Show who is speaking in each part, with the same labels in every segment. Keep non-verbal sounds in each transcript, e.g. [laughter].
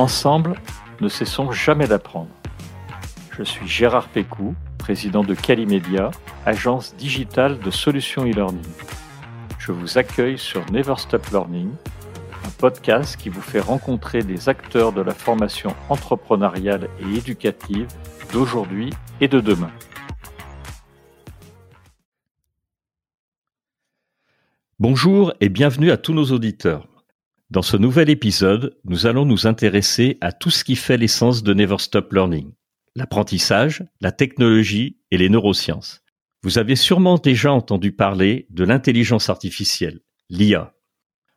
Speaker 1: Ensemble, ne cessons jamais d'apprendre. Je suis Gérard Pécou, président de Calimedia, agence digitale de solutions e-learning. Je vous accueille sur Never Stop Learning, un podcast qui vous fait rencontrer des acteurs de la formation entrepreneuriale et éducative d'aujourd'hui et de demain. Bonjour et bienvenue à tous nos auditeurs. Dans ce nouvel épisode, nous allons nous intéresser à tout ce qui fait l'essence de Never Stop Learning. L'apprentissage, la technologie et les neurosciences. Vous avez sûrement déjà entendu parler de l'intelligence artificielle, l'IA,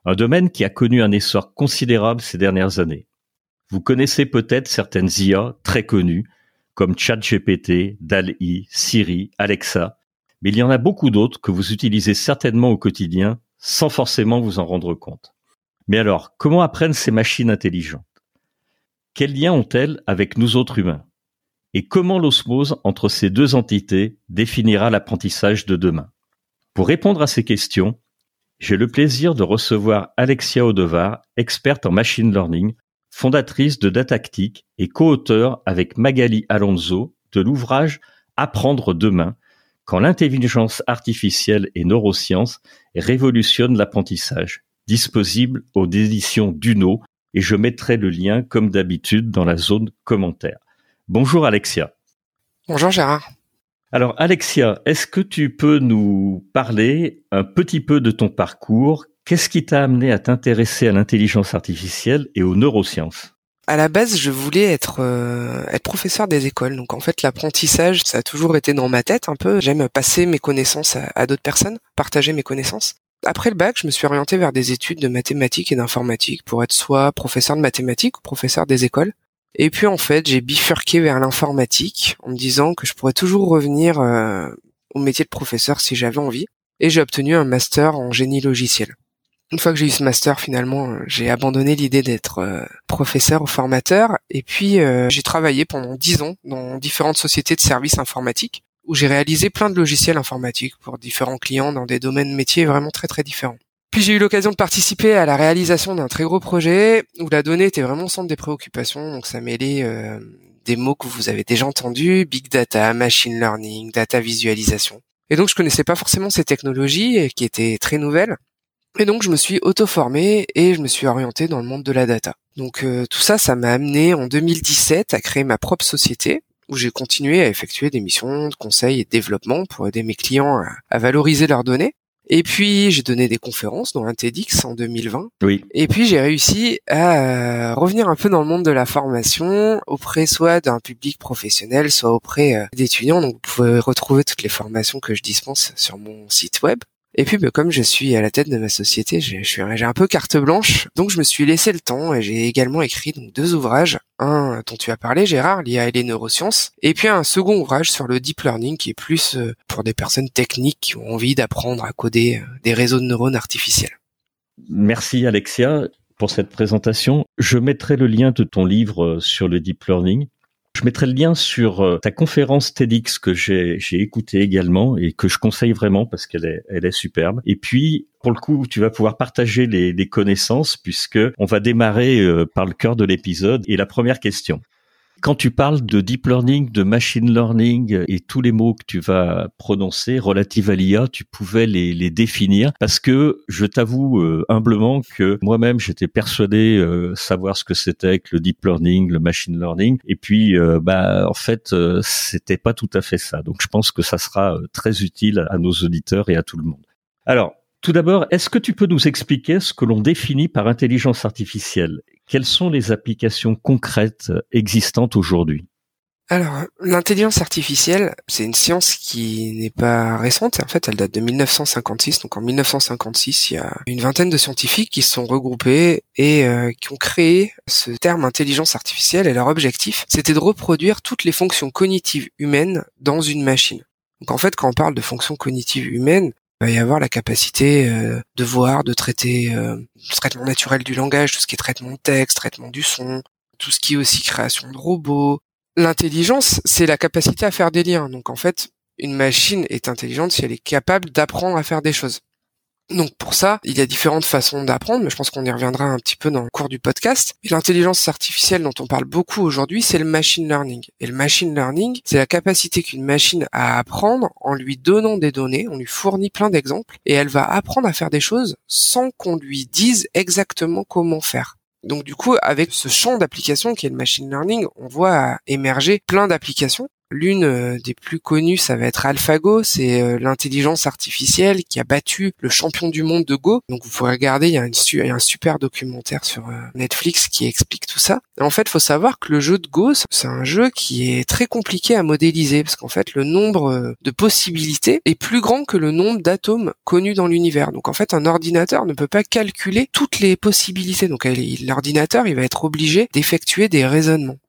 Speaker 1: un domaine qui a connu un essor considérable ces dernières années. Vous connaissez peut-être certaines IA très connues, comme ChatGPT, DAL-I, Siri, Alexa, mais il y en a beaucoup d'autres que vous utilisez certainement au quotidien sans forcément vous en rendre compte. Mais alors, comment apprennent ces machines intelligentes? Quels liens ont-elles avec nous autres humains? Et comment l'osmose entre ces deux entités définira l'apprentissage de demain? Pour répondre à ces questions, j'ai le plaisir de recevoir Alexia Odevar, experte en machine learning, fondatrice de Datactic et co-auteur avec Magali Alonso de l'ouvrage Apprendre demain, quand l'intelligence artificielle et neurosciences révolutionnent l'apprentissage, disponible aux éditions Duno, et je mettrai le lien comme d'habitude dans la zone commentaire. Bonjour Alexia.
Speaker 2: Bonjour Gérard.
Speaker 1: Alors Alexia, est-ce que tu peux nous parler un petit peu de ton parcours? Qu'est-ce qui t'a amené à t'intéresser à l'intelligence artificielle et aux neurosciences?
Speaker 2: À la base, je voulais être euh, être professeur des écoles. Donc en fait, l'apprentissage, ça a toujours été dans ma tête un peu. J'aime passer mes connaissances à, d'autres personnes, partager mes connaissances. Après le bac, je me suis orienté vers des études de mathématiques et d'informatique pour être soit professeur de mathématiques ou professeur des écoles. Et puis en fait, j'ai bifurqué vers l'informatique en me disant que je pourrais toujours revenir euh, au métier de professeur si j'avais envie. Et j'ai obtenu un master en génie logiciel. Une fois que j'ai eu ce master, finalement, euh, j'ai abandonné l'idée d'être euh, professeur ou formateur. Et puis, j'ai travaillé pendant dix ans dans différentes sociétés de services informatiques où j'ai réalisé plein de logiciels informatiques pour différents clients dans des domaines métiers vraiment très très différents. Puis j'ai eu l'occasion de participer à la réalisation d'un très gros projet où la donnée était vraiment au centre des préoccupations. Donc ça mêlait des mots que vous avez déjà entendus, big data, machine learning, data visualisation. Et donc je connaissais pas forcément ces technologies qui étaient très nouvelles. Et donc je me suis auto-formé et je me suis orienté dans le monde de la data. Donc euh, tout ça, ça m'a amené en 2017 à créer ma propre société où j'ai continué à effectuer des missions de conseil et de développement pour aider mes clients à, valoriser leurs données. Et puis j'ai donné des conférences dont un TEDx en 2020.
Speaker 1: Oui.
Speaker 2: Et puis j'ai réussi à euh, revenir un peu dans le monde de la formation auprès soit d'un public professionnel, soit auprès euh, d'étudiants. Donc vous pouvez retrouver toutes les formations que je dispense sur mon site web. Et puis, bah, comme je suis à la tête de ma société, j'ai un peu carte blanche, donc je me suis laissé le temps et j'ai également écrit deux ouvrages, un dont tu as parlé, Gérard, l'IA et les neurosciences, et puis un second ouvrage sur le deep learning qui est plus euh, pour des personnes techniques qui ont envie d'apprendre à coder euh, des réseaux de neurones artificiels.
Speaker 1: Merci Alexia pour cette présentation. Je mettrai le lien de ton livre euh, sur le deep learning je mettrai le lien sur euh, ta conférence TEDx que j'ai j'ai écouté également et que je conseille vraiment parce qu'elle est elle est superbe. Et puis pour le coup, tu vas pouvoir partager les, les connaissances puisque on va démarrer euh, par le cœur de l'épisode et la première question. Quand tu parles de deep learning, de machine learning et tous les mots que tu vas prononcer relatifs à l'IA, tu pouvais les, les, définir parce que je t'avoue euh, humblement que moi-même j'étais persuadé euh, savoir ce que c'était que le deep learning, le machine learning et puis euh, bah en fait c'était pas tout à fait ça. Donc je pense que ça sera très utile à nos auditeurs et à tout le monde. Alors tout d'abord, est-ce que tu peux nous expliquer ce que l'on définit par intelligence artificielle? Quelles sont les applications concrètes existantes aujourd'hui?
Speaker 2: Alors, l'intelligence artificielle, c'est une science qui n'est pas récente. En fait, elle date de 1956. Donc, en 1956, il y a une vingtaine de scientifiques qui se sont regroupés et euh, qui ont créé ce terme intelligence artificielle. Et leur objectif, c'était de reproduire toutes les fonctions cognitives humaines dans une machine. Donc, en fait, quand on parle de fonctions cognitives humaines, va y avoir la capacité euh, de voir, de traiter euh, le traitement naturel du langage, tout ce qui est traitement de texte, traitement du son, tout ce qui est aussi création de robots. L'intelligence, c'est la capacité à faire des liens. Donc en fait, une machine est intelligente si elle est capable d'apprendre à faire des choses. Donc pour ça, il y a différentes façons d'apprendre, mais je pense qu'on y reviendra un petit peu dans le cours du podcast. L'intelligence artificielle dont on parle beaucoup aujourd'hui, c'est le machine learning. Et le machine learning, c'est la capacité qu'une machine a à apprendre en lui donnant des données, on lui fournit plein d'exemples, et elle va apprendre à faire des choses sans qu'on lui dise exactement comment faire. Donc du coup, avec ce champ d'application qui est le machine learning, on voit émerger plein d'applications L'une euh, des plus connues, ça va être AlphaGo, c'est euh, l'intelligence artificielle qui a battu le champion du monde de Go. Donc vous pourrez regarder, il y a, un super documentaire sur euh, Netflix qui explique tout ça. en fait, faut savoir que le jeu de Go, c'est un jeu qui est très compliqué à modéliser parce qu'en fait, le nombre de possibilités est plus grand que le nombre d'atomes connus dans l'univers. Donc en fait, un ordinateur ne peut pas calculer toutes les possibilités. Donc l'ordinateur, il va être obligé d'effectuer des raisonnements.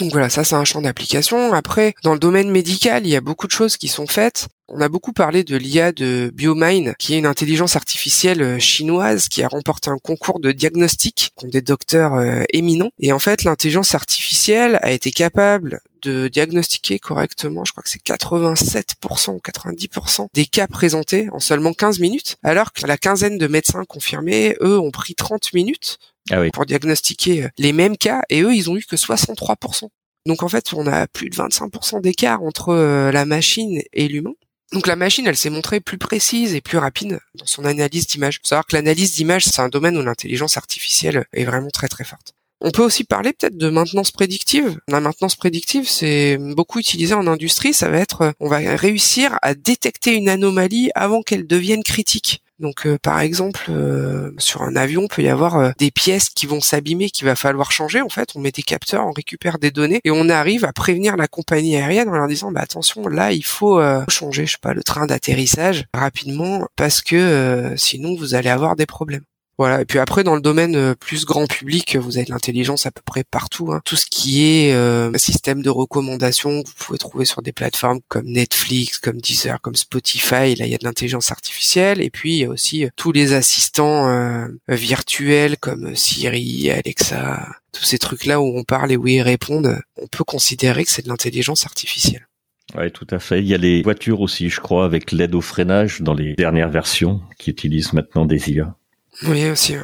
Speaker 2: Donc voilà, ça c'est un champ d'application. Après, dans le domaine médical, il y a beaucoup de choses qui sont faites. On a beaucoup parlé de l'IA de BioMine, qui est une intelligence artificielle euh, chinoise qui a remporté un concours de diagnostic contre des docteurs euh, éminents. Et en fait, l'intelligence artificielle a été capable de diagnostiquer correctement, je crois que c'est 87% ou 90% des cas présentés en seulement 15 minutes, alors que la quinzaine de médecins confirmés, eux, ont pris 30 minutes ah pour diagnostiquer euh, les mêmes cas, et eux, ils ont eu que 63%. Donc en fait, on a plus de 25% d'écart entre la machine et l'humain. Donc la machine, elle s'est montrée plus précise et plus rapide dans son analyse d'image. Faut savoir que l'analyse d'image, c'est un domaine où l'intelligence artificielle est vraiment très très forte. On peut aussi parler peut-être de maintenance prédictive. La maintenance prédictive, c'est beaucoup utilisé en industrie. Ça va être, on va réussir à détecter une anomalie avant qu'elle devienne critique. Donc euh, par exemple euh, sur un avion peut y avoir euh, des pièces qui vont s'abîmer qu'il va falloir changer en fait on met des capteurs on récupère des données et on arrive à prévenir la compagnie aérienne en leur disant bah attention là il faut changer je sais pas le train d'atterrissage rapidement parce que sinon vous allez avoir des problèmes. Voilà. Et puis après, dans le domaine euh, plus grand public, vous avez l'intelligence à peu près partout. Hein. Tout ce qui est euh, système de recommandation que vous pouvez trouver sur des plateformes comme Netflix, comme Deezer, comme Spotify. Là, il y a de l'intelligence artificielle. Et puis, il y a aussi euh, tous les assistants euh, virtuels comme Siri, Alexa, tous ces trucs-là où on parle et où ils répondent. On peut considérer que c'est de l'intelligence artificielle.
Speaker 1: Oui, tout à fait. Il y a les voitures aussi, je crois, avec l'aide au freinage dans les dernières versions qui utilisent maintenant des IA.
Speaker 2: Oui, aussi.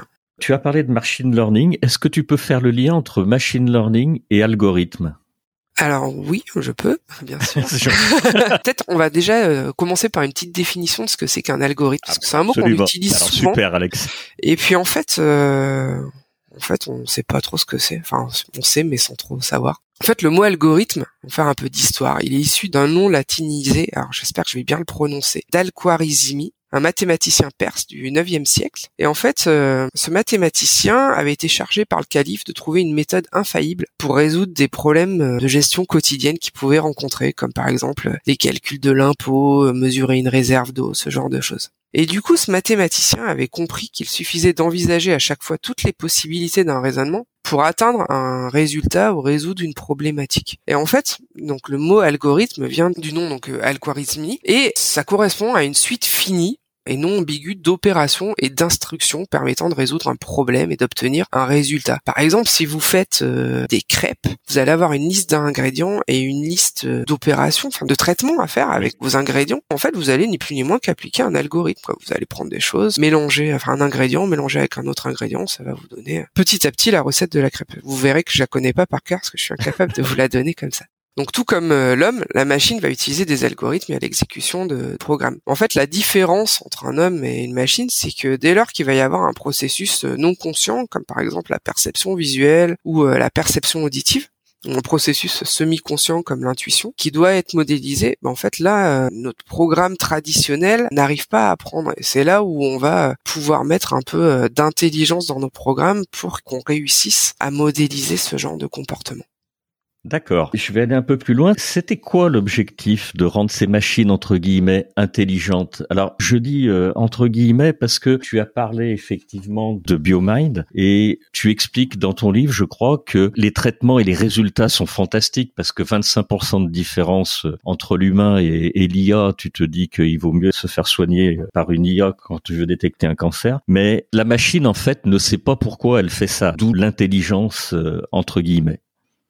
Speaker 1: Tu as parlé de machine learning. Est-ce que tu peux faire le lien entre machine learning et algorithme?
Speaker 2: Alors oui, je peux, bien [laughs] sûr. [laughs] Peut-être on va déjà euh, commencer par une petite définition de ce que c'est qu'un algorithme, parce que c'est un mot qu'on utilise souvent.
Speaker 1: Super, Alex.
Speaker 2: Et puis en fait, euh, en fait, on ne sait pas trop ce que c'est. Enfin, on sait, mais sans trop savoir. En fait, le mot algorithme, on va faire un peu d'histoire. Il est issu d'un nom latinisé. Alors, j'espère que je vais bien le prononcer. D'Al-Khwarizmi, un mathématicien perse du 9e siècle. Et en fait, euh, ce mathématicien avait été chargé par le calife de trouver une méthode infaillible pour résoudre des problèmes euh, de gestion quotidienne qu'il pouvait rencontrer, comme par exemple les calculs de l'impôt, euh, mesurer une réserve d'eau, ce genre de choses. Et du coup, ce mathématicien avait compris qu'il suffisait d'envisager à chaque fois toutes les possibilités d'un raisonnement pour atteindre un résultat ou résoudre une problématique. Et en fait, donc le mot algorithme vient du nom donc algorithmie et ça correspond à une suite finie et non ambigu d'opérations et d'instructions permettant de résoudre un problème et d'obtenir un résultat. Par exemple, si vous faites euh, des crêpes, vous allez avoir une liste d'ingrédients et une liste euh, d'opérations, enfin de traitements à faire avec vos ingrédients. En fait, vous allez ni plus ni moins qu'appliquer un algorithme. Vous allez prendre des choses, mélanger, enfin un ingrédient, mélanger avec un autre ingrédient, ça va vous donner euh, petit à petit la recette de la crêpe. Vous verrez que je la connais pas par cœur parce que je suis incapable de vous la donner comme ça. Donc tout comme euh, l'homme, la machine va utiliser des algorithmes à l'exécution de programmes. En fait, la différence entre un homme et une machine, c'est que dès lors qu'il va y avoir un processus euh, non conscient, comme par exemple la perception visuelle ou euh, la perception auditive, un processus semi-conscient comme l'intuition, qui doit être modélisé, ben, en fait là, notre programme traditionnel n'arrive pas à apprendre. C'est là où on va pouvoir mettre un peu d'intelligence dans nos programmes pour qu'on réussisse à modéliser ce genre de comportement.
Speaker 1: D'accord. Je vais aller un peu plus loin. C'était quoi l'objectif de rendre ces machines entre guillemets intelligentes? Alors, je dis euh, entre guillemets parce que tu as parlé effectivement de BioMind et tu expliques dans ton livre, je crois, que les traitements et les résultats sont fantastiques parce que 25% de différence euh, entre l'humain et, l'IA, tu te dis qu'il vaut mieux se faire soigner par une IA quand tu veux détecter un cancer. Mais la machine, en fait, ne sait pas pourquoi elle fait ça. D'où l'intelligence euh, entre guillemets.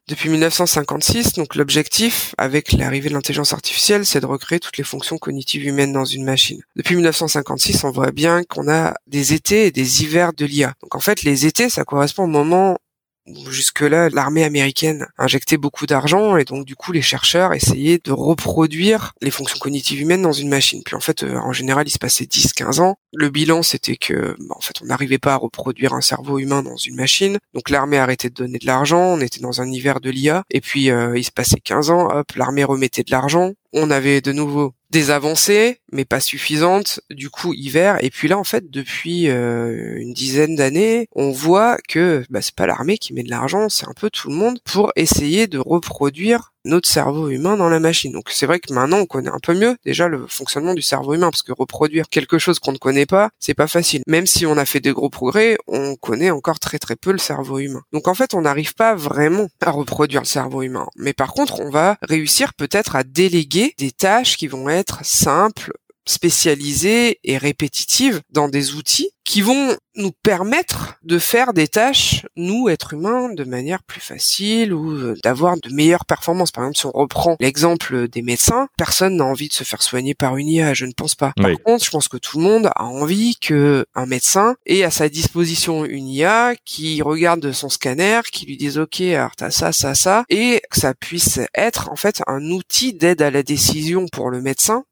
Speaker 2: Depuis 1956, donc l'objectif, avec l'arrivée de l'intelligence artificielle, c'est de recréer toutes les fonctions cognitives humaines dans une machine. Depuis 1956, on voit bien qu'on a des étés et des hivers de l'IA. Donc en fait, les étés, ça correspond au moment Jusque-là, l'armée américaine injectait beaucoup d'argent et donc du coup les chercheurs essayaient de reproduire les fonctions cognitives humaines dans une machine. Puis en fait, euh, en général, il se passait 10-15 ans. Le bilan, c'était que bah, en fait, on n'arrivait pas à reproduire un cerveau humain dans une machine. Donc l'armée arrêtait de donner de l'argent, on était dans un hiver de l'IA et puis euh, il se passait 15 ans, hop, l'armée remettait de l'argent, on avait de nouveau des avancées, mais pas suffisantes, du coup hiver. Et puis là, en fait, depuis euh, une dizaine d'années, on voit que bah, c'est pas l'armée qui met de l'argent, c'est un peu tout le monde pour essayer de reproduire notre cerveau humain dans la machine. Donc c'est vrai que maintenant on connaît un peu mieux déjà le fonctionnement du cerveau humain parce que reproduire quelque chose qu'on ne connaît pas, c'est pas facile. Même si on a fait des gros progrès, on connaît encore très très peu le cerveau humain. Donc en fait, on n'arrive pas vraiment à reproduire le cerveau humain. Mais par contre, on va réussir peut-être à déléguer des tâches qui vont être simples, spécialisées et répétitives dans des outils qui vont nous permettre de faire des tâches, nous, êtres humains, de manière plus facile ou euh, d'avoir de meilleures performances. Par exemple, si on reprend l'exemple des médecins, personne n'a envie de se faire soigner par une IA, je ne pense pas. Par contre, je pense que tout le monde a envie que un médecin ait à sa disposition une IA qui regarde son scanner, qui lui dise OK, alors t'as ça, ça, ça, et que ça puisse être en fait un outil d'aide à la décision pour le médecin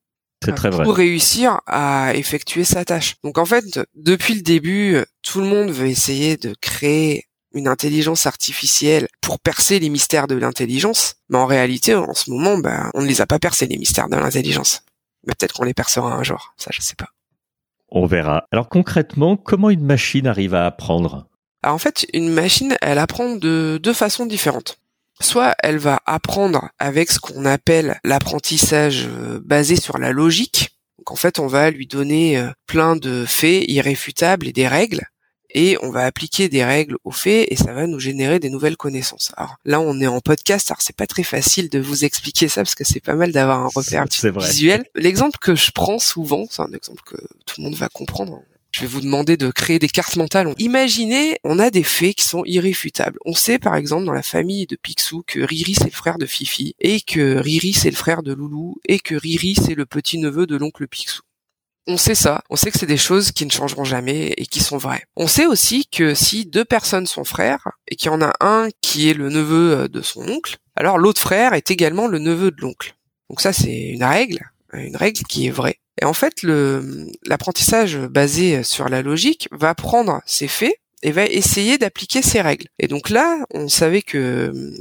Speaker 1: c'est très vrai.
Speaker 2: Pour réussir à effectuer sa tâche. Donc en fait, depuis le début, tout le monde veut essayer de créer une intelligence artificielle pour percer les mystères de l'intelligence. Mais en réalité, en ce moment, bah, on ne les a pas percés, les mystères de l'intelligence. Mais peut-être qu'on les percera un jour. Ça, je sais pas.
Speaker 1: On verra. Alors concrètement, comment une machine arrive à apprendre?
Speaker 2: Alors en fait, une machine, elle apprend de deux façons différentes. Soit elle va apprendre avec ce qu'on appelle l'apprentissage euh, basé sur la logique. Donc en fait, on va lui donner euh, plein de faits irréfutables et des règles et on va appliquer des règles aux faits et ça va nous générer des nouvelles connaissances. Alors là, on est en podcast, alors c'est pas très facile de vous expliquer ça parce que c'est pas mal d'avoir un repère visuel. L'exemple que je prends souvent, c'est un exemple que tout le monde va comprendre. Je vais vous demander de créer des cartes mentales. Imaginez, on a des faits qui sont irréfutables. On sait par exemple dans la famille de Picsou que Riri c'est le frère de Fifi et que Riri c'est le frère de Loulou et que Riri c'est le petit neveu de l'oncle Picsou. On sait ça, on sait que c'est des choses qui ne changeront jamais et qui sont vraies. On sait aussi que si deux personnes sont frères et qu'il y en a un qui est le neveu euh, de son oncle, alors l'autre frère est également le neveu de l'oncle. Donc ça c'est une règle, une règle qui est vraie. Et en fait, l'apprentissage basé sur la logique va prendre ces faits et va essayer d'appliquer ces règles. Et donc là, on savait que hum,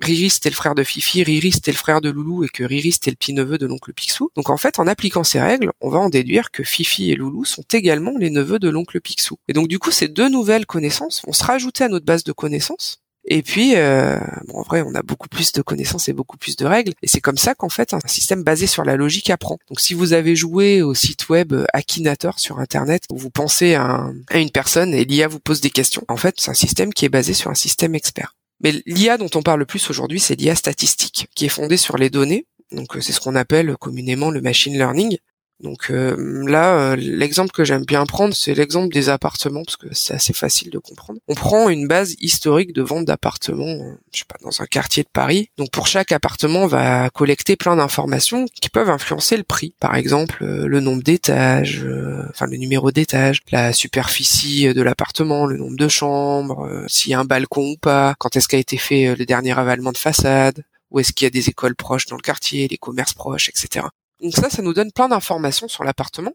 Speaker 2: Riri c'était le frère de Fifi, Riri c'était le frère de Loulou et que Riri c'était le petit-neveu de l'oncle Picsou. Donc en fait, en appliquant ces règles, on va en déduire que Fifi et Loulou sont également les neveux de l'oncle Picsou. Et donc du coup, ces deux nouvelles connaissances vont se rajouter à notre base de connaissances et puis, euh, bon, en vrai, on a beaucoup plus de connaissances et beaucoup plus de règles. Et c'est comme ça qu'en fait, un système basé sur la logique apprend. Donc, si vous avez joué au site web Akinator sur Internet, où vous pensez à, à une personne et l'IA vous pose des questions, en fait, c'est un système qui est basé sur un système expert. Mais l'IA dont on parle le plus aujourd'hui, c'est l'IA statistique, qui est fondée sur les données. Donc, euh, c'est ce qu'on appelle communément le machine learning. Donc euh, là, euh, l'exemple que j'aime bien prendre, c'est l'exemple des appartements parce que c'est assez facile de comprendre. On prend une base historique de vente d'appartements, euh, je sais pas, dans un quartier de Paris. Donc pour chaque appartement, on va collecter plein d'informations qui peuvent influencer le prix. Par exemple, le nombre d'étages, enfin le numéro d'étage, la superficie de l'appartement, le nombre de chambres, s'il y a un balcon ou pas, quand est-ce qu'a été fait le dernier avalement de façade, où est-ce qu'il y a des écoles proches dans le quartier, les commerces proches, etc. Donc ça, ça nous donne plein d'informations sur l'appartement.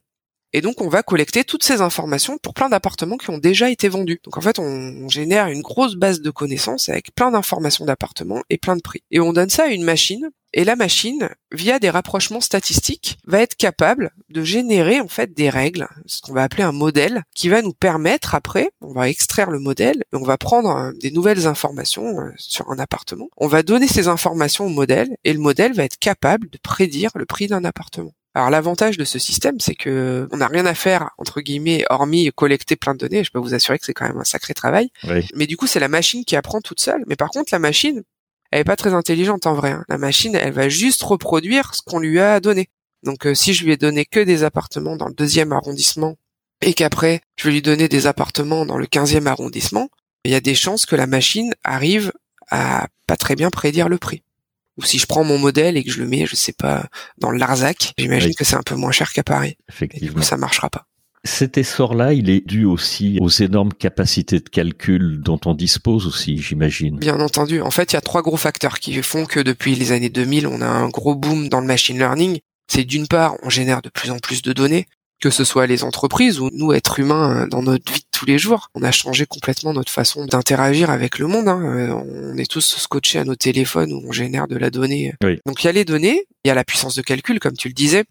Speaker 2: Et donc on va collecter toutes ces informations pour plein d'appartements qui ont déjà été vendus. Donc en fait on génère une grosse base de connaissances avec plein d'informations d'appartements et plein de prix. Et on donne ça à une machine et la machine, via des rapprochements statistiques, va être capable de générer en fait des règles, ce qu'on va appeler un modèle, qui va nous permettre après, on va extraire le modèle, et on va prendre euh, des nouvelles informations euh, sur un appartement, on va donner ces informations au modèle, et le modèle va être capable de prédire le prix d'un appartement. Alors l'avantage de ce système, c'est que on n'a rien à faire entre guillemets, hormis collecter plein de données. Je peux vous assurer que c'est quand même un sacré travail. Mais du coup, c'est la machine qui apprend toute seule. Mais par contre, la machine, elle est pas très intelligente en vrai. Hein. La machine, elle va juste reproduire ce qu'on lui a donné. Donc euh, si je lui ai donné que des appartements dans le deuxième arrondissement et qu'après je vais lui donner des appartements dans le quinzième arrondissement, il y a des chances que la machine arrive à pas très bien prédire le prix. Ou si je prends mon modèle et que je le mets, je sais pas, dans le Larzac, j'imagine que c'est un peu moins cher qu'à Paris.
Speaker 1: Effectivement.
Speaker 2: Et du coup, ça marchera pas.
Speaker 1: Cet essor-là, il est dû aussi aux énormes capacités de calcul dont on dispose aussi, j'imagine.
Speaker 2: Bien entendu. En fait, il y a trois gros facteurs qui font que depuis les années 2000, on a un gros boom dans le machine learning. C'est d'une part, on génère de plus en plus de données, que ce soit les entreprises ou nous, êtres humains, dans notre vie de tous les jours. On a changé complètement notre façon d'interagir avec le monde. Hein. Euh, on est tous scotchés à nos téléphones où on génère de la donnée. Donc il y a les données, il y a la puissance de calcul, comme tu le disais,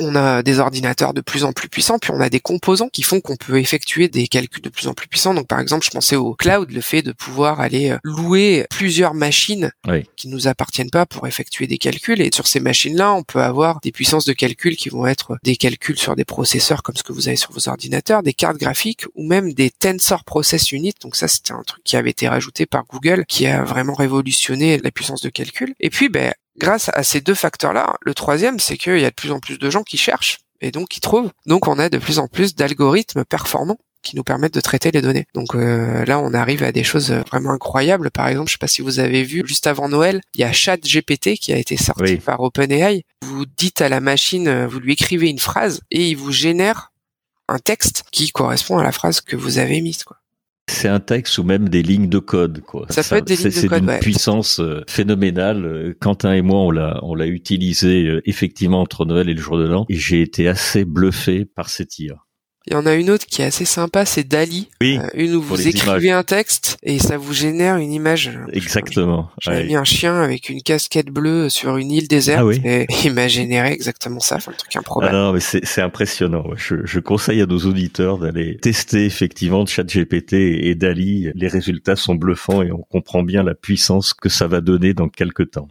Speaker 2: on a des ordinateurs de plus en plus puissants, puis on a des composants qui font qu'on peut effectuer des calculs de plus en plus puissants. Donc par exemple, je pensais au cloud, le fait de pouvoir aller euh, louer plusieurs machines qui nous appartiennent pas pour effectuer des calculs. Et sur ces machines-là, on peut avoir des puissances de calcul qui vont être des calculs sur des processeurs comme ce que vous avez sur vos ordinateurs, des cartes graphiques ou même des tensor process units. Donc ça, c'était un truc qui avait été rajouté par Google, qui a vraiment révolutionné la puissance de calcul. Et puis, ben, grâce à ces deux facteurs-là, le troisième, c'est qu'il y a de plus en plus de gens qui cherchent et donc qui trouvent. Donc on a de plus en plus d'algorithmes performants qui nous permettent de traiter les données. Donc euh, là, on arrive à des choses vraiment incroyables. Par exemple, je sais pas si vous avez vu, juste avant Noël, il y a ChatGPT qui a été sorti par OpenAI. Vous dites à la machine, vous lui écrivez une phrase et il vous génère un texte qui correspond à la phrase que vous avez mise. Quoi.
Speaker 1: C'est un texte ou même des lignes de code, quoi.
Speaker 2: Ça, peut être des lignes de
Speaker 1: code.
Speaker 2: C'est
Speaker 1: d'une puissance euh, phénoménale. Euh, Quentin et moi, on l'a, on l'a utilisé euh, effectivement entre Noël et le jour de l'an, et j'ai été assez bluffé par cette IA.
Speaker 2: Il y en a une autre qui est assez sympa, c'est Dali.
Speaker 1: Oui,
Speaker 2: euh, une où vous écrivez un texte et ça vous génère une image.
Speaker 1: Exactement.
Speaker 2: J'ai mis un chien avec une casquette bleue sur une île déserte ah et [laughs] il m'a généré exactement ça. Enfin, le truc improbable.
Speaker 1: Ah non, mais c'est impressionnant. Je, je, conseille à nos auditeurs d'aller tester effectivement ChatGPT et Dali. Les résultats sont bluffants et on comprend bien la puissance que ça va donner dans quelques temps.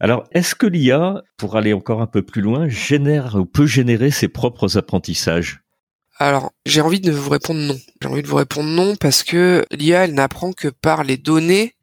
Speaker 1: Alors, est-ce que l'IA, pour aller encore un peu plus loin, génère ou peut générer ses propres apprentissages?
Speaker 2: Alors, j'ai envie de vous répondre non. J'ai envie de vous répondre non parce que l'IA, elle n'apprend que par les données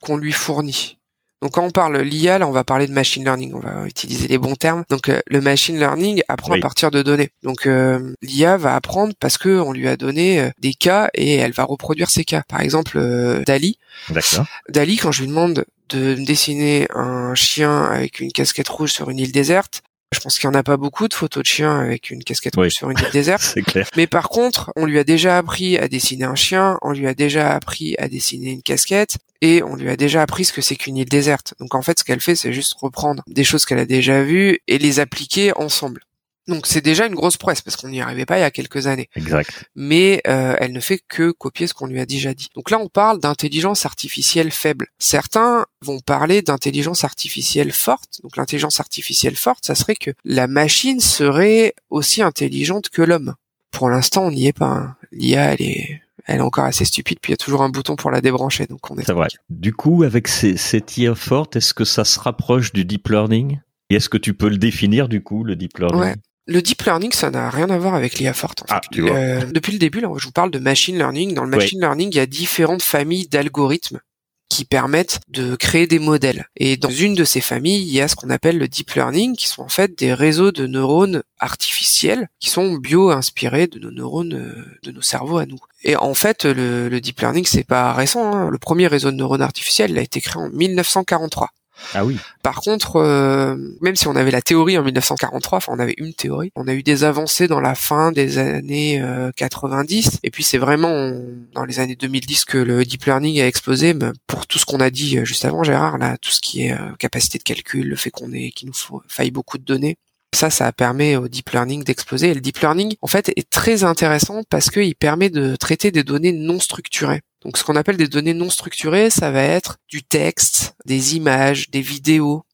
Speaker 2: qu'on lui fournit. Donc quand on parle l'IA, là, on va parler de machine learning, on va utiliser les bons termes. Donc euh, le machine learning apprend à partir de données. Donc euh, l'IA va apprendre parce que on lui a donné euh, des cas et elle va reproduire ces cas. Par exemple, Dali.
Speaker 1: D'accord.
Speaker 2: Dali, quand je lui demande de dessiner un chien avec une casquette rouge sur une île déserte, je pense qu'il n'y en a pas beaucoup de photos de chiens avec une casquette rouge sur une île déserte. [laughs]
Speaker 1: C'est clair.
Speaker 2: Mais par contre, on lui a déjà appris à dessiner un chien, on lui a déjà appris à dessiner une casquette, et on lui a déjà appris ce que c'est qu'une île déserte. Donc en fait, ce qu'elle fait, c'est juste reprendre des choses qu'elle a déjà vues et les appliquer ensemble. Donc c'est déjà une grosse prouesse parce qu'on n'y arrivait pas il y a quelques années.
Speaker 1: Exact.
Speaker 2: Mais euh, elle ne fait que copier ce qu'on lui a déjà dit. Donc là on parle d'intelligence artificielle faible. Certains vont parler d'intelligence artificielle forte. Donc l'intelligence artificielle forte, ça serait que la machine serait aussi intelligente que l'homme. Pour l'instant on n'y est pas. Hein. L'IA elle est elle est encore assez stupide, puis il y a toujours un bouton pour la débrancher, donc on est.
Speaker 1: C'est vrai. Du coup, avec ces, cette IA forte, est-ce que ça se rapproche du deep learning? Et est-ce que tu peux le définir du coup, le deep learning?
Speaker 2: Ouais. Le deep learning, ça n'a rien à voir avec l'IA forte. En
Speaker 1: ah,
Speaker 2: fait. Euh, depuis le début, là, je vous parle de machine learning. Dans le machine learning, il y a différentes familles d'algorithmes qui permettent de créer des modèles. Et dans une de ces familles, il y a ce qu'on appelle le deep learning, qui sont en fait des réseaux de neurones artificiels qui sont bio-inspirés de nos neurones, euh, de nos cerveaux à nous. Et en fait, le, le deep learning, c'est pas récent. Hein. Le premier réseau de neurones artificiels, il a été créé en 1943.
Speaker 1: Ah oui.
Speaker 2: Par contre, euh, même si on avait la théorie en 1943, enfin on avait une théorie, on a eu des avancées dans la fin des années 90, euh, et puis c'est vraiment dans les années 2010 que le deep learning a explosé. Mais pour tout ce qu'on a dit euh, juste avant, Gérard, là, tout ce qui est capacité de calcul, le fait qu'on ait, qu'il nous faille beaucoup de données, ça, ça permet au deep learning d'exploser. Et le deep learning, en fait, est très intéressant parce qu'il permet de traiter des données non structurées. Donc ce qu'on appelle des données non structurées, ça va être du texte, des images, des vidéos,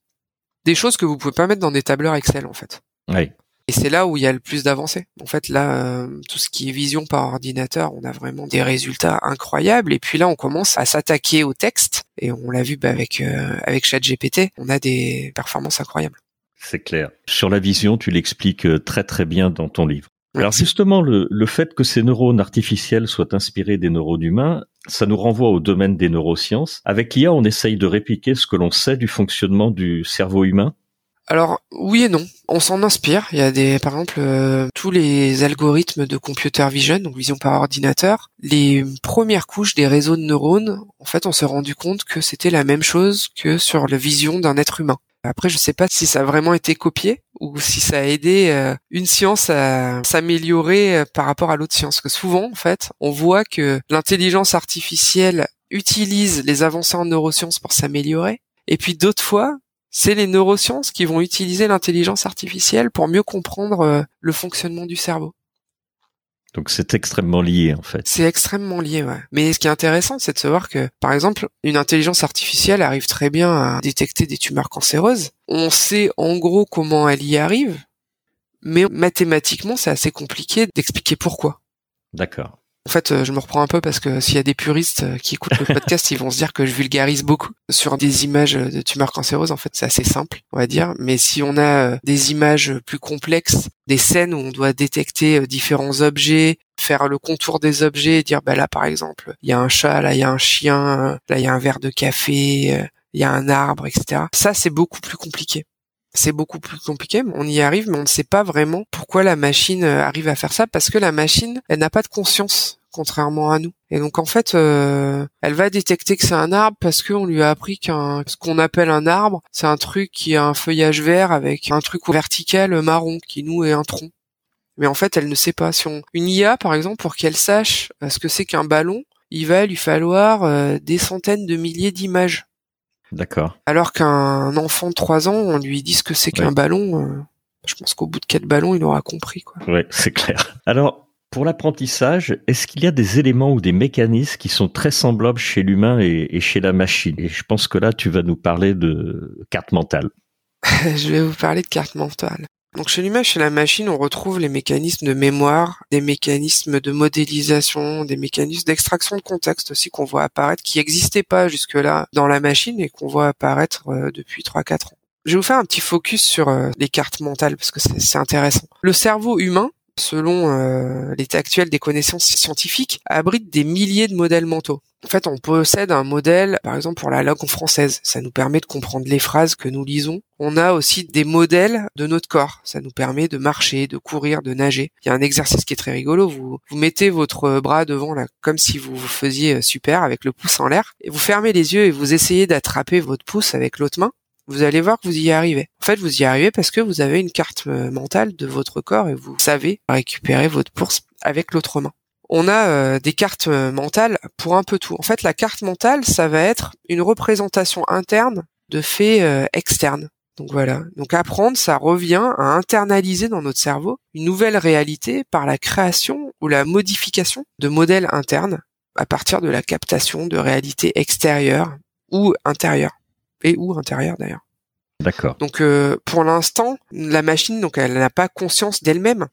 Speaker 2: des choses que vous pouvez pas mettre dans des tableurs Excel en fait.
Speaker 1: Oui.
Speaker 2: Et c'est là où il y a le plus d'avancées. En fait, là, euh, tout ce qui est vision par ordinateur, on a vraiment des résultats incroyables. Et puis là, on commence à s'attaquer au texte. Et on l'a vu bah, avec euh, avec ChatGPT, on a des performances incroyables.
Speaker 1: C'est clair. Sur la vision, tu l'expliques euh, très très bien dans ton livre. Alors justement, le, le, fait que ces neurones artificiels soient inspirés des neurones humain, ça nous renvoie au domaine des neurosciences. Avec l'IA, on essaye de répliquer ce que l'on sait du fonctionnement du cerveau humain?
Speaker 2: Alors oui et non, on s'en inspire. Il y a des, par exemple, euh, tous les algorithmes de computer vision, donc vision par ordinateur, les premières couches des réseaux de neurones. En fait, on s'est rendu compte que c'était la même chose que sur la vision d'un être humain. Après, je sais pas si ça a vraiment été copié ou si ça a aidé euh, une science à s'améliorer euh, par rapport à l'autre science. que souvent, en fait, on voit que l'intelligence artificielle utilise les avancées en neurosciences pour s'améliorer. Et puis d'autres fois, c'est les neurosciences qui vont utiliser l'intelligence artificielle pour mieux comprendre euh, le fonctionnement du cerveau.
Speaker 1: Donc c'est extrêmement lié en fait.
Speaker 2: C'est extrêmement lié, ouais. Mais ce qui est intéressant, c'est de savoir que, par exemple, une intelligence artificielle arrive très bien à détecter des tumeurs cancéreuses. On sait en gros comment elle y arrive, mais mathématiquement, c'est assez compliqué d'expliquer pourquoi.
Speaker 1: D'accord.
Speaker 2: En fait, euh, je me reprends un peu parce que s'il y a des puristes euh, qui écoutent le podcast, ils vont se dire que je vulgarise beaucoup sur des images de tumeurs cancéreuses. En fait, c'est assez simple, on va dire. Mais si on a euh, des images plus complexes, des scènes où on doit détecter différents objets, faire le contour des objets et dire, bah là, par exemple, il y a un chat, là, il y a un chien, là, il y a un verre de café, il y a un arbre, etc. Ça, c'est beaucoup plus compliqué c'est beaucoup plus compliqué. On y arrive, mais on ne sait pas vraiment pourquoi la machine euh, arrive à faire ça, parce que la machine, elle n'a pas de conscience, contrairement à nous. Et donc en fait, euh, elle va détecter que c'est un arbre parce qu'on lui a appris qu'un ce qu'on appelle un arbre, c'est un truc qui a un feuillage vert avec un truc vertical marron qui nous est un tronc. Mais en fait, elle ne sait pas. Si on une IA par exemple, pour qu'elle sache euh, ce que c'est qu'un ballon, il va lui falloir des centaines de milliers d'images
Speaker 1: D'accord.
Speaker 2: Alors qu'un enfant de 3 ans, on lui dit ce que c'est qu'un ballon. Euh, je pense qu'au bout de quatre ballons, il aura compris. Quoi.
Speaker 1: Oui, [laughs] c'est clair. Alors, pour l'apprentissage, est-ce qu'il y a des éléments ou des mécanismes qui sont très semblables chez l'humain et, chez la machine? Et je pense que là, tu vas nous parler de carte mentale. [laughs]
Speaker 2: je vais vous parler de carte mentale. Donc chez l'humain, chez la machine, on retrouve les mécanismes de mémoire, des mécanismes de modélisation, des mécanismes d'extraction de contexte aussi qu'on voit apparaître, qui n'existaient pas jusque-là dans la machine et qu'on voit apparaître euh, depuis 3-4 ans. Je vais vous faire un petit focus sur euh, les cartes mentales parce que c'est intéressant. Le cerveau humain, selon euh, l'état actuel des connaissances scientifiques, abrite des milliers de modèles mentaux. En fait, on possède un modèle, par exemple pour la langue française, ça nous permet de comprendre les phrases que nous lisons. On a aussi des modèles de notre corps, ça nous permet de marcher, de courir, de nager. Il y a un exercice qui est très rigolo, vous, mettez votre bras devant là, comme si vous vous faisiez super avec le pouce en l'air, et vous fermez les yeux et vous essayez d'attraper votre pouce avec l'autre main vous allez voir que vous y arrivez. En fait, vous y arrivez parce que vous avez une carte euh, mentale de votre corps et vous savez récupérer votre pouce avec l'autre main. On a euh, des cartes euh, mentales pour un peu tout. En fait, la carte mentale, ça va être une représentation interne de faits externes. Donc voilà. Donc apprendre, ça revient à internaliser dans notre cerveau une nouvelle réalité par la création ou la modification de modèles internes à partir de la captation de réalités extérieures ou intérieures et ou intérieure d'ailleurs.
Speaker 1: D'accord.
Speaker 2: Donc euh, pour l'instant, la machine donc elle n'a pas conscience d'elle-même.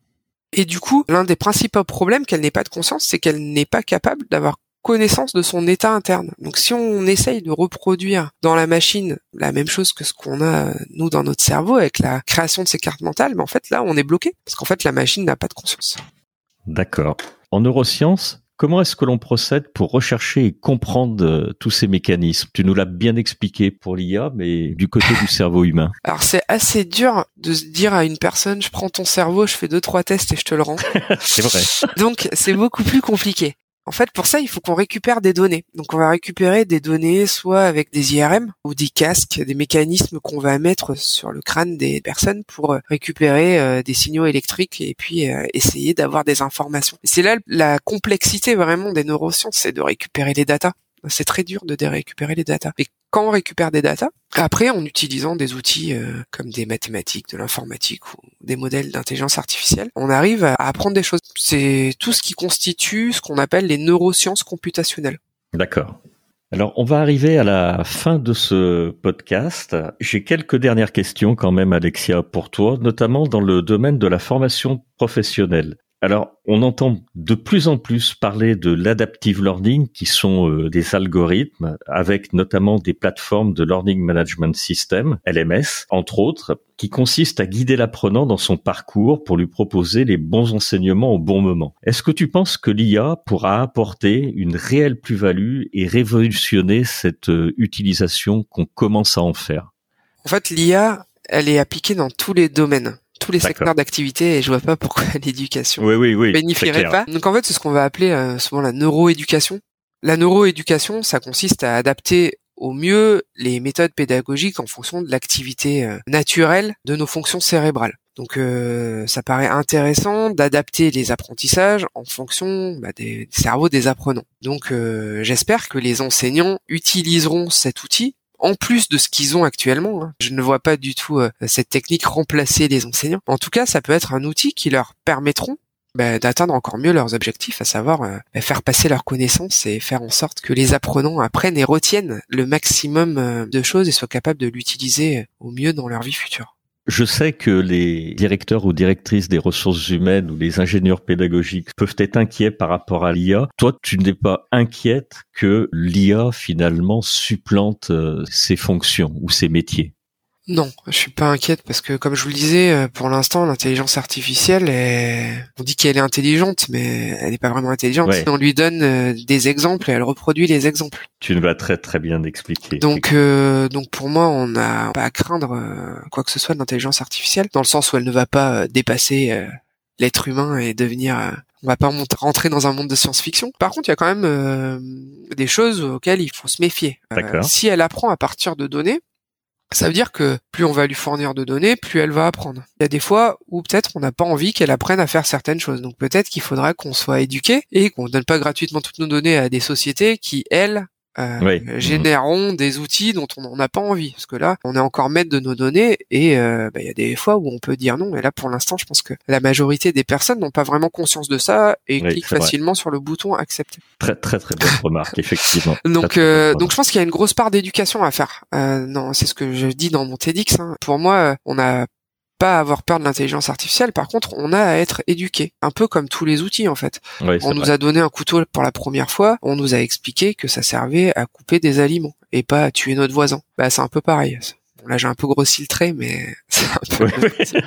Speaker 2: Et du coup, l'un des principaux problèmes qu'elle n'ait pas de conscience, c'est qu'elle n'est pas capable d'avoir connaissance de son état interne. Donc si on essaye de reproduire dans la machine la même chose que ce qu'on a nous dans notre cerveau avec la création de ces cartes mentales, mais en fait là on est bloqué parce qu'en fait la machine n'a pas de conscience.
Speaker 1: D'accord. En neurosciences, Comment est-ce que l'on procède pour rechercher et comprendre euh, tous ces mécanismes? Tu nous l'as bien expliqué pour l'IA, mais du côté du cerveau humain. [laughs]
Speaker 2: Alors c'est assez dur de se dire à une personne, je prends ton cerveau, je fais deux trois tests et je te le rends. [laughs]
Speaker 1: c'est vrai.
Speaker 2: Donc c'est beaucoup plus compliqué. En fait, pour ça, il faut qu'on récupère des données. Donc, on va récupérer des données soit avec des IRM ou des casques, des mécanismes qu'on va mettre sur le crâne des personnes pour euh, récupérer euh, des signaux électriques et puis euh, essayer d'avoir des informations. C'est là la complexité vraiment des neurosciences, c'est de récupérer les datas c'est très dur de récupérer les datas. Quand on récupère des datas, après en utilisant des outils euh, comme des mathématiques, de l'informatique ou des modèles d'intelligence artificielle, on arrive à apprendre des choses. C'est tout ce qui constitue ce qu'on appelle les neurosciences computationnelles.
Speaker 1: D'accord. Alors, on va arriver à la fin de ce podcast. J'ai quelques dernières questions quand même, Alexia, pour toi, notamment dans le domaine de la formation professionnelle. Alors, on entend de plus en plus parler de l'adaptive learning, qui sont euh, des algorithmes, avec notamment des plateformes de Learning Management System, LMS, entre autres, qui consistent à guider l'apprenant dans son parcours pour lui proposer les bons enseignements au bon moment. Est-ce que tu penses que l'IA pourra apporter une réelle plus-value et révolutionner cette euh, utilisation qu'on commence à en faire?
Speaker 2: En fait, l'IA elle est appliquée dans tous les domaines tous les secteurs d'activité et je vois pas pourquoi [laughs] l'éducation
Speaker 1: Oui, oui, oui. c'est
Speaker 2: bénéficierait pas. Donc en fait, c'est ce qu'on va appeler euh, souvent la neuroéducation. La neuroéducation, ça consiste à adapter au mieux les méthodes pédagogiques en fonction de l'activité euh, naturelle de nos fonctions cérébrales. Donc euh, ça paraît intéressant d'adapter les apprentissages en fonction bah, des cerveaux des apprenants. Donc euh, j'espère que les enseignants utiliseront cet outil en plus de ce qu'ils ont actuellement. hein. Je ne vois pas du tout euh, cette technique remplacer les enseignants. En tout cas, ça peut être un outil qui leur permettront bah, d'atteindre encore mieux leurs objectifs, à savoir euh, bah, faire passer leurs connaissances et faire en sorte que les apprenants apprennent et retiennent le maximum euh, de choses et soient capables de l'utiliser au mieux dans leur vie future.
Speaker 1: Je sais que les directeurs ou directrices des ressources humaines ou les ingénieurs pédagogiques peuvent être inquiets par rapport à l'IA. Toi, tu n'es pas inquiète que l'IA finalement supplante euh, ses fonctions ou ses métiers?
Speaker 2: Non, je suis pas inquiète parce que comme je vous le disais, euh, pour l'instant, l'intelligence artificielle, est... on dit qu'elle est intelligente, mais elle n'est pas vraiment intelligente.
Speaker 1: Ouais.
Speaker 2: On lui donne euh, des exemples et elle reproduit les exemples.
Speaker 1: Tu nous l'as très très bien expliqué.
Speaker 2: Donc, euh, donc pour moi, on n'a pas à craindre euh, quoi que ce soit de l'intelligence artificielle, dans le sens où elle ne va pas dépasser l'être humain et devenir. on va pas rentrer dans un monde de science-fiction. Par contre, il y a quand même euh, des choses auxquelles il faut se méfier. Euh, si elle apprend à partir de données, ça veut dire que plus on va lui fournir de données, plus elle va apprendre. Il y a des fois où peut-être on n'a pas envie qu'elle apprenne à faire certaines choses. Donc peut-être qu'il faudra qu'on soit éduqué et qu'on donne pas gratuitement toutes nos données à des sociétés qui, elles, euh,
Speaker 1: Oui.
Speaker 2: généreront des outils dont on n'en a pas envie. Parce que là, on est encore maître de nos données et euh, bah, il y a des fois où on peut dire non. Et là, pour l'instant, je pense que la majorité des personnes n'ont pas vraiment conscience de ça et
Speaker 1: Oui,
Speaker 2: cliquent
Speaker 1: vrai.
Speaker 2: facilement sur le bouton accepter.
Speaker 1: Très très très bonne [laughs] remarque, effectivement.
Speaker 2: Donc,
Speaker 1: très
Speaker 2: euh, donc je pense qu'il y a une grosse part d'éducation à faire. Euh, non, c'est ce que je dis dans mon TEDx. hein. Pour moi, euh, on n'a pas avoir peur de l'intelligence artificielle. Par contre, on a à être éduqué, un peu comme tous les outils en fait. On nous
Speaker 1: vrai.
Speaker 2: a donné un couteau pour la première fois. On nous a expliqué que ça servait à couper des aliments et pas à tuer notre voisin. Bah, c'est un peu pareil. Bon, là, j'ai un peu grossi le trait, mais [laughs] c'est un peu.
Speaker 1: Oui, oui.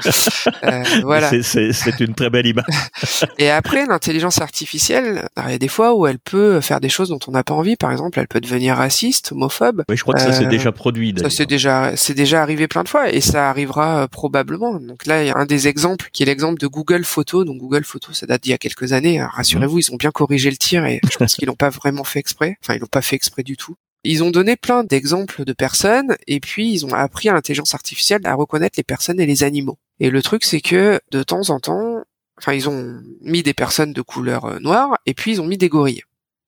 Speaker 2: Euh, voilà.
Speaker 1: C'est- une très belle image. [laughs]
Speaker 2: Et après, l'intelligence artificielle, alors, il y a des fois où elle peut faire des choses dont on n'a pas envie. Par exemple, elle peut devenir raciste, homophobe.
Speaker 1: Oui, je crois que ça s'est
Speaker 2: Euh,
Speaker 1: déjà produit.
Speaker 2: Ça c'est déjà c'est déjà arrivé plein de fois et ça arrivera euh, probablement. Donc là il y a un des exemples qui est l'exemple de Google Photos. Donc Google Photos ça date d'il y a quelques années. Alors, Rassurez-vous ils ont bien corrigé le tir et je pense [laughs] qu'ils l'ont pas vraiment fait exprès. Enfin ils l'ont pas fait exprès du tout. Ils ont donné plein d'exemples de personnes et puis ils ont appris à l'intelligence artificielle à reconnaître les personnes et les animaux. Et le truc c'est que de temps en temps, enfin ils ont mis des personnes de couleur euh, noire et puis ils ont mis des gorilles.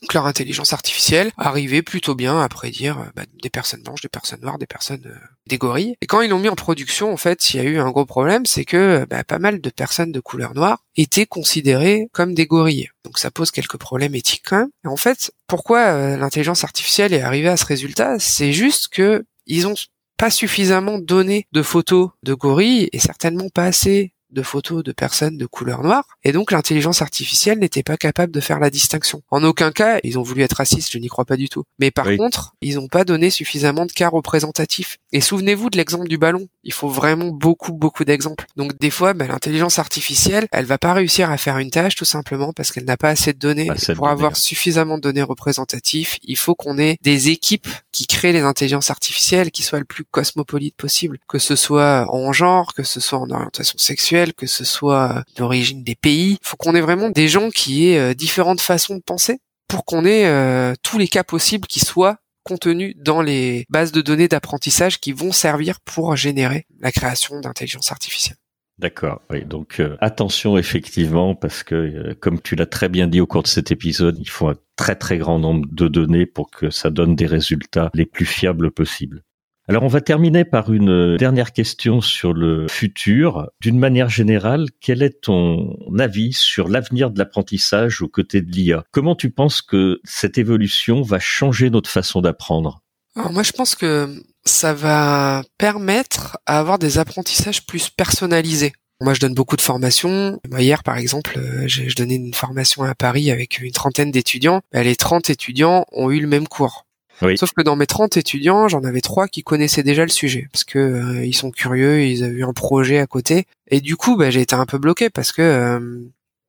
Speaker 2: Donc leur intelligence artificielle arrivait plutôt bien à prédire euh, bah, des personnes blanches, des personnes noires, des personnes euh, des gorilles. Et quand ils l'ont mis en production, en fait, il y a eu un gros problème, c'est que bah, pas mal de personnes de couleur noire étaient considérées comme des gorilles. Donc ça pose quelques problèmes éthiques quand même. Et en fait, pourquoi euh, l'intelligence artificielle est arrivée à ce résultat? C'est juste que ils ont pas suffisamment donné de photos de gorilles et certainement pas assez de photos de personnes de couleur noire, et donc l'intelligence artificielle n'était pas capable de faire la distinction. En aucun cas, ils ont voulu être racistes, je n'y crois pas du tout. Mais par
Speaker 1: Oui.
Speaker 2: contre, ils n'ont pas donné suffisamment de cas représentatifs. Et souvenez-vous de l'exemple du ballon. Il faut vraiment beaucoup, beaucoup d'exemples. Donc des fois, bah, l'intelligence artificielle, elle va pas réussir à faire une tâche tout simplement parce qu'elle n'a pas assez de données. Pour avoir
Speaker 1: ouais.
Speaker 2: suffisamment de données représentatives, il faut qu'on ait des équipes qui créent les intelligences artificielles qui soient le plus cosmopolite possible, que ce soit en genre, que ce soit en orientation sexuelle, que ce soit d'origine des pays. Il faut qu'on ait vraiment des gens qui aient euh, différentes façons de penser pour qu'on ait euh, tous les cas possibles qui soient contenus dans les bases de données d'apprentissage qui vont servir pour générer la création d'intelligence artificielle.
Speaker 1: D'accord. Oui. Donc euh, attention effectivement parce que euh, comme tu l'as très bien dit au cours de cet épisode, il faut un très très grand nombre de données pour que ça donne des résultats les plus fiables possibles. Alors on va terminer par une euh, dernière question sur le futur. D'une manière générale, quel est ton avis sur l'avenir de l'apprentissage aux côtés de l'IA Comment tu penses que cette évolution va changer notre façon d'apprendre?
Speaker 2: Alors moi je pense que ça va permettre à avoir des apprentissages plus personnalisés. Moi, je donne beaucoup de formations. Hier, par exemple, euh, je donnais une formation à Paris avec une trentaine d'étudiants. Bah, les 30 étudiants ont eu le même cours. Sauf que dans mes 30 étudiants, j'en avais trois qui connaissaient déjà le sujet parce que euh, ils sont curieux, ils avaient eu un projet à côté. Et du coup, bah, j'ai été un peu bloqué parce que euh,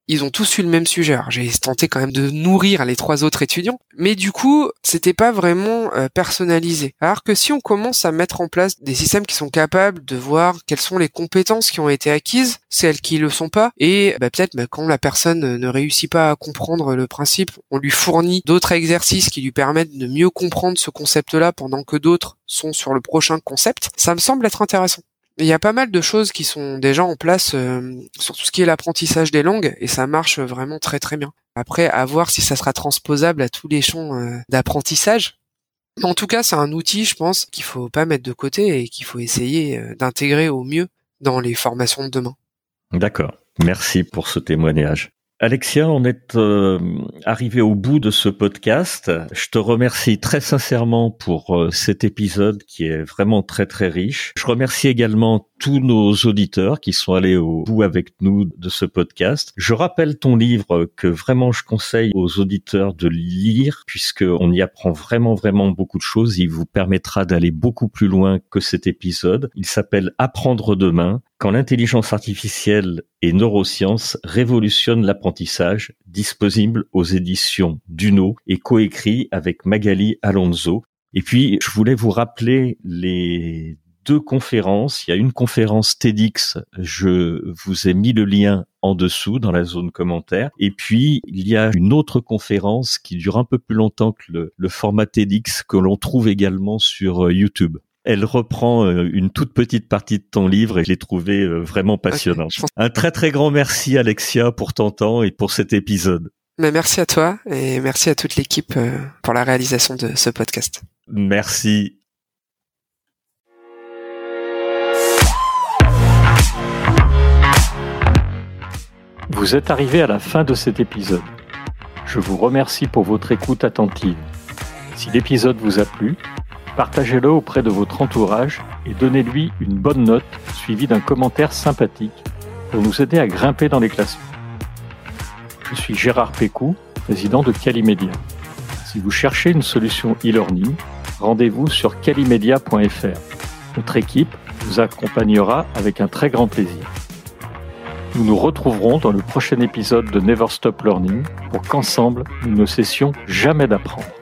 Speaker 2: ils ont tous eu le même sujet. J'ai tenté quand même de nourrir les trois autres étudiants, mais du coup, c'était pas vraiment euh, personnalisé. Alors que si on commence à mettre en place des systèmes qui sont capables de voir quelles sont les compétences qui ont été acquises, celles qui le sont pas, et bah, peut-être bah, quand la personne ne réussit pas à comprendre le principe, on lui fournit d'autres exercices qui lui permettent de mieux comprendre ce concept-là pendant que d'autres sont sur le prochain concept. Ça me semble être intéressant. Il y a pas mal de choses qui sont déjà en place euh, sur tout ce qui est l'apprentissage des langues et ça marche vraiment très très bien. Après, à voir si ça sera transposable à tous les champs euh, d'apprentissage. En tout cas, c'est un outil, je pense, qu'il faut pas mettre de côté et qu'il faut essayer euh, d'intégrer au mieux dans les formations de demain.
Speaker 1: D'accord. Merci pour ce témoignage. Alexia, on est euh, arrivé au bout de ce podcast. Je te remercie très sincèrement pour euh, cet épisode qui est vraiment très très riche. Je remercie également tous nos auditeurs qui sont allés au bout avec nous de ce podcast. Je rappelle ton livre que vraiment je conseille aux auditeurs de lire puisque on y apprend vraiment vraiment beaucoup de choses. Il vous permettra d'aller beaucoup plus loin que cet épisode. Il s'appelle Apprendre demain quand l'intelligence artificielle et neurosciences révolutionnent l'apprentissage, disponible aux éditions Duno et coécrit avec Magali Alonso. Et puis, je voulais vous rappeler les deux conférences. Il y a une conférence TEDx, je vous ai mis le lien en dessous dans la zone commentaire. Et puis, il y a une autre conférence qui dure un peu plus longtemps que le, le format TEDx que l'on trouve également sur euh, YouTube elle reprend euh, une toute petite partie de ton livre et je l'ai trouvé euh, vraiment passionnant. Un très très grand merci Alexia pour ton temps et pour cet épisode.
Speaker 2: Mais merci à toi et merci à toute l'équipe euh, pour la réalisation de ce podcast.
Speaker 1: Merci. Vous êtes arrivé à la fin de cet épisode. Je vous remercie pour votre écoute attentive. Si l'épisode vous a plu, Partagez-le auprès de votre entourage et donnez-lui une bonne note suivie d'un commentaire sympathique pour nous aider à grimper dans les classements. Je suis Gérard Pécou, président de Calimedia. Si vous cherchez une solution e-learning, rendez-vous sur calimedia.fr. Notre équipe vous accompagnera avec un très grand plaisir. Nous nous retrouverons dans le prochain épisode de Never Stop Learning pour qu'ensemble, nous ne cessions jamais d'apprendre.